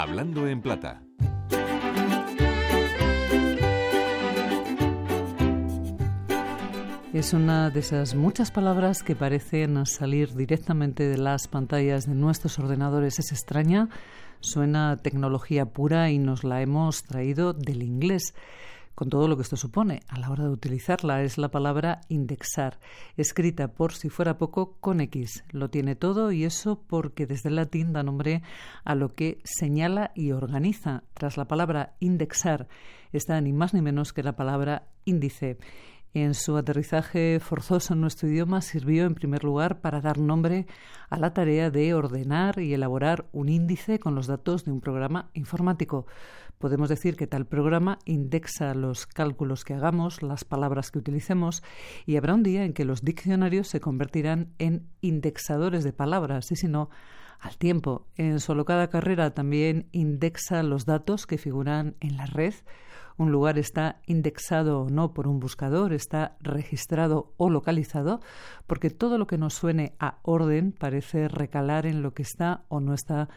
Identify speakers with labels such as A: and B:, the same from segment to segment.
A: Hablando en Plata.
B: Es una de esas muchas palabras que parecen salir directamente de las pantallas de nuestros ordenadores. Es extraña, suena tecnología pura y nos la hemos traído del inglés con todo lo que esto supone a la hora de utilizarla. Es la palabra indexar, escrita por si fuera poco con X. Lo tiene todo y eso porque desde el latín da nombre a lo que señala y organiza. Tras la palabra indexar está ni más ni menos que la palabra índice. En su aterrizaje forzoso en nuestro idioma sirvió en primer lugar para dar nombre a la tarea de ordenar y elaborar un índice con los datos de un programa informático. Podemos decir que tal programa indexa los cálculos que hagamos, las palabras que utilicemos, y habrá un día en que los diccionarios se convertirán en indexadores de palabras, y si no, al tiempo. En su alocada carrera también indexa los datos que figuran en la red. Un lugar está indexado o no por un buscador, está registrado o localizado, porque todo lo que nos suene a orden parece recalar en lo que está o no está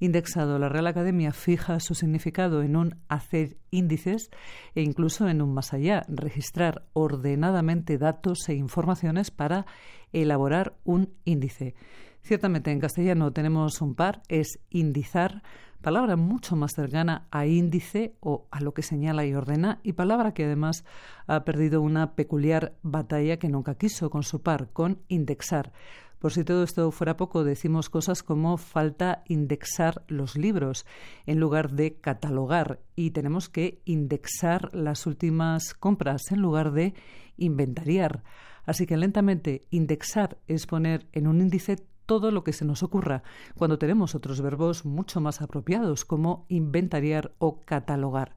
B: indexado. La Real Academia fija su significado en un hacer índices e incluso en un más allá, registrar ordenadamente datos e informaciones para elaborar un índice. Ciertamente en castellano tenemos un par, es indizar, palabra mucho más cercana a índice o a lo que señala y ordena, y palabra que además ha perdido una peculiar batalla que nunca quiso con su par, con indexar. Por si todo esto fuera poco, decimos cosas como falta indexar los libros en lugar de catalogar y tenemos que indexar las últimas compras en lugar de inventariar. Así que lentamente indexar es poner en un índice todo lo que se nos ocurra, cuando tenemos otros verbos mucho más apropiados, como inventariar o catalogar.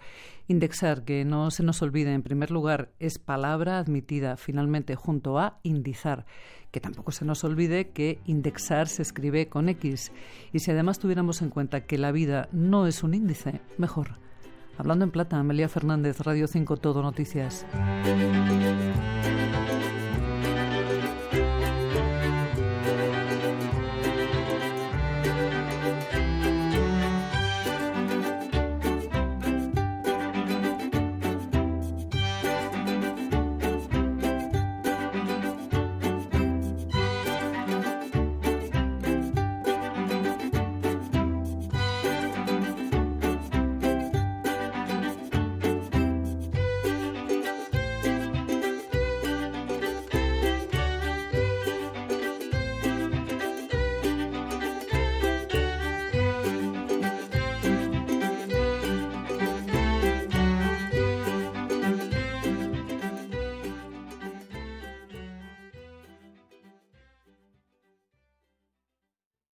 B: Indexar, que no se nos olvide, en primer lugar, es palabra admitida finalmente junto a indizar, que tampoco se nos olvide que indexar se escribe con X. Y si además tuviéramos en cuenta que la vida no es un índice, mejor. Hablando en plata, Amelia Fernández, Radio 5 Todo Noticias.